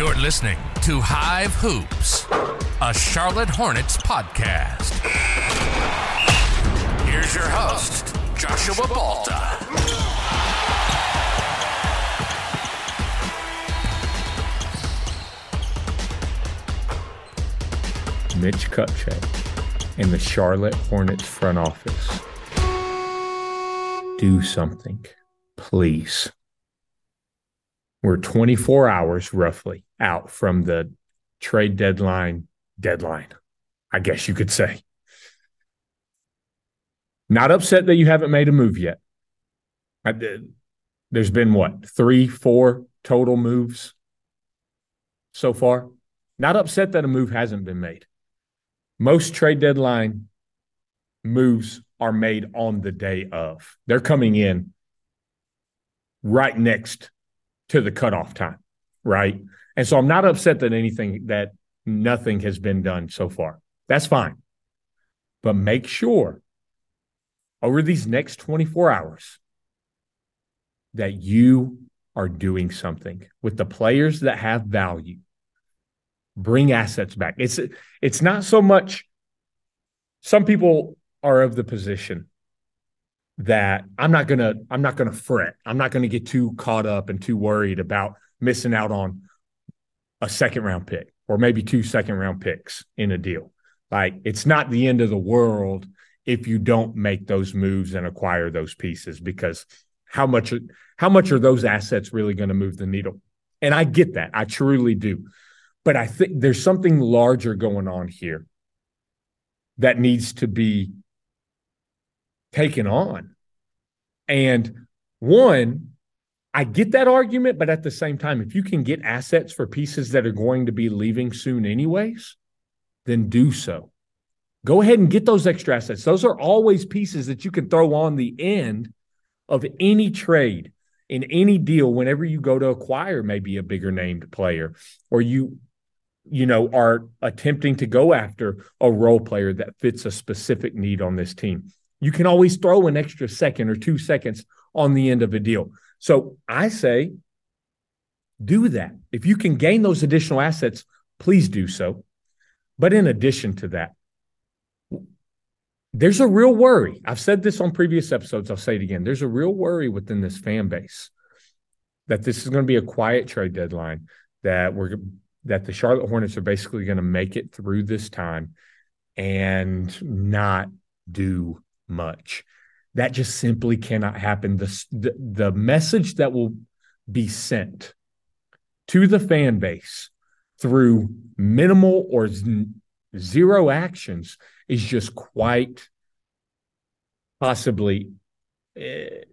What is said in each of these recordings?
You're listening to Hive Hoops, a Charlotte Hornets podcast. Here's your host, Joshua Balta. Mitch Kupchak and the Charlotte Hornets front office. Do something, please. We're 24 hours roughly out from the trade deadline deadline, I guess you could say. Not upset that you haven't made a move yet. I did. There's been what, three, four total moves so far? Not upset that a move hasn't been made. Most trade deadline moves are made on the day of. They're coming in right next to the cutoff time, right? And so I'm not upset that anything that nothing has been done so far. That's fine. But make sure over these next 24 hours that you are doing something with the players that have value. Bring assets back. It's it's not so much some people are of the position that I'm not gonna I'm not gonna fret. I'm not gonna get too caught up and too worried about missing out on a second round pick or maybe two second round picks in a deal. Like it's not the end of the world if you don't make those moves and acquire those pieces because how much how much are those assets really going to move the needle? And I get that. I truly do. But I think there's something larger going on here that needs to be taken on. And one, I get that argument, but at the same time, if you can get assets for pieces that are going to be leaving soon, anyways, then do so. Go ahead and get those extra assets. Those are always pieces that you can throw on the end of any trade in any deal whenever you go to acquire maybe a bigger named player or you you know are attempting to go after a role player that fits a specific need on this team you can always throw an extra second or two seconds on the end of a deal. So I say, do that. If you can gain those additional assets, please do so. But in addition to that, there's a real worry. I've said this on previous episodes. I'll say it again. There's a real worry within this fan base that this is going to be a quiet trade deadline, that we're that the Charlotte Hornets are basically going to make it through this time and not do much. That just simply cannot happen. The, the, the message that will be sent to the fan base through minimal or z- zero actions is just quite possibly eh,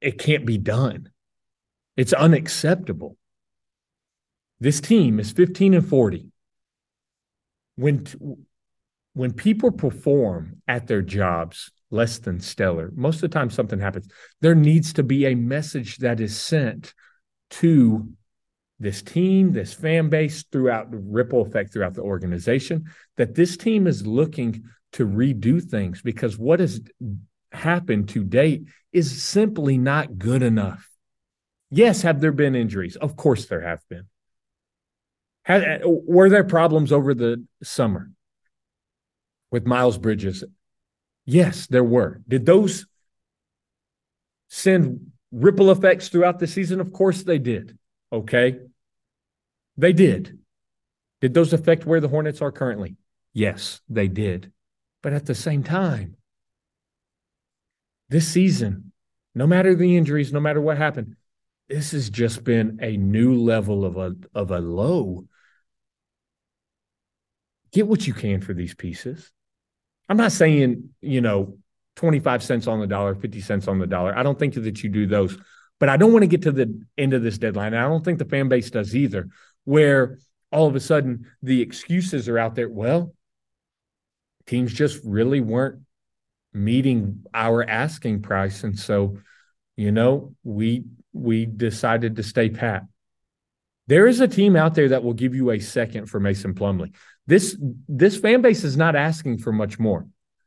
it can't be done. It's unacceptable. This team is 15 and 40. When when people perform at their jobs less than stellar, most of the time something happens. There needs to be a message that is sent to this team, this fan base, throughout the ripple effect throughout the organization, that this team is looking to redo things because what has happened to date is simply not good enough. Yes, have there been injuries? Of course, there have been. Had, were there problems over the summer? With Miles Bridges? Yes, there were. Did those send ripple effects throughout the season? Of course they did. Okay. They did. Did those affect where the Hornets are currently? Yes, they did. But at the same time, this season, no matter the injuries, no matter what happened, this has just been a new level of a of a low. Get what you can for these pieces. I'm not saying, you know, 25 cents on the dollar, 50 cents on the dollar. I don't think that you do those. But I don't want to get to the end of this deadline. I don't think the fan base does either, where all of a sudden the excuses are out there. Well, teams just really weren't meeting our asking price. And so, you know, we we decided to stay pat. There is a team out there that will give you a second for Mason Plumlee. This this fan base is not asking for much more.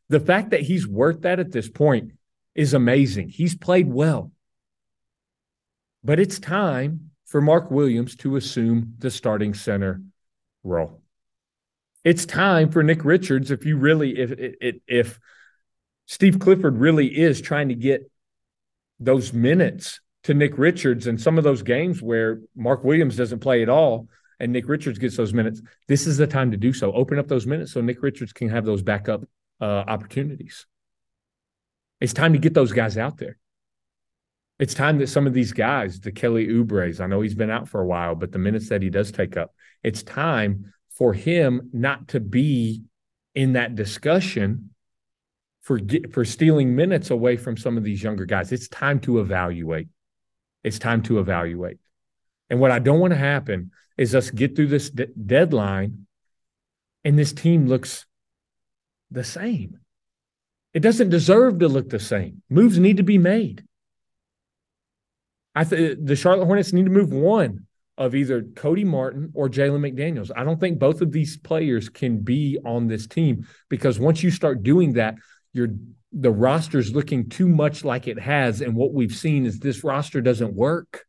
The fact that he's worth that at this point is amazing. He's played well. But it's time for Mark Williams to assume the starting center role. It's time for Nick Richards if you really if if, if Steve Clifford really is trying to get those minutes to Nick Richards and some of those games where Mark Williams doesn't play at all and Nick Richards gets those minutes, this is the time to do so. Open up those minutes so Nick Richards can have those backup uh, opportunities. It's time to get those guys out there. It's time that some of these guys, the Kelly Oubres, I know he's been out for a while, but the minutes that he does take up, it's time for him not to be in that discussion for for stealing minutes away from some of these younger guys. It's time to evaluate. It's time to evaluate. And what I don't want to happen is us get through this de- deadline and this team looks the same. It doesn't deserve to look the same. Moves need to be made. I th- the Charlotte Hornets need to move one of either Cody Martin or Jalen McDaniels. I don't think both of these players can be on this team because once you start doing that, you're the roster's looking too much like it has. And what we've seen is this roster doesn't work.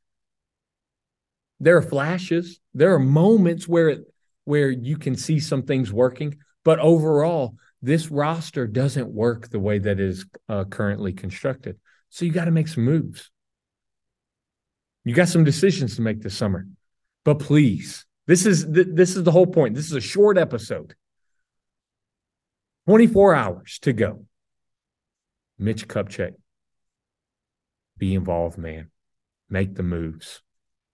There are flashes, there are moments where it, where you can see some things working, but overall, this roster doesn't work the way that is uh, currently constructed. So you got to make some moves. You got some decisions to make this summer. But please, this is this is the whole point. This is a short episode. 24 hours to go. Mitch Kupchak, be involved, man. Make the moves.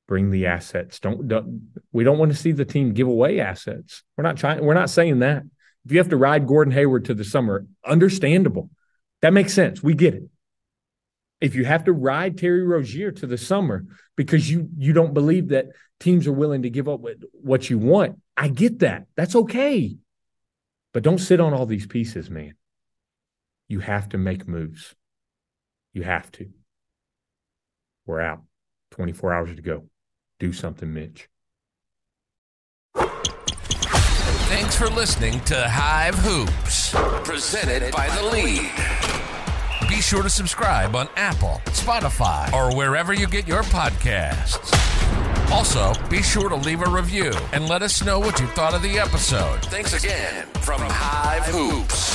Bring the assets. Don't, don't we don't want to see the team give away assets. We're not trying. We're not saying that. If you have to ride Gordon Hayward to the summer, understandable. That makes sense. We get it. If you have to ride Terry Rozier to the summer because you you don't believe that teams are willing to give up what you want, I get that. That's okay. But don't sit on all these pieces, man. You have to make moves. You have to. We're out. 24 hours to go. Do something, Mitch. Thanks for listening to Hive Hoops, presented by The Lead. Be sure to subscribe on Apple, Spotify, or wherever you get your podcasts. Also, be sure to leave a review and let us know what you thought of the episode. Thanks again from Hive Hoops.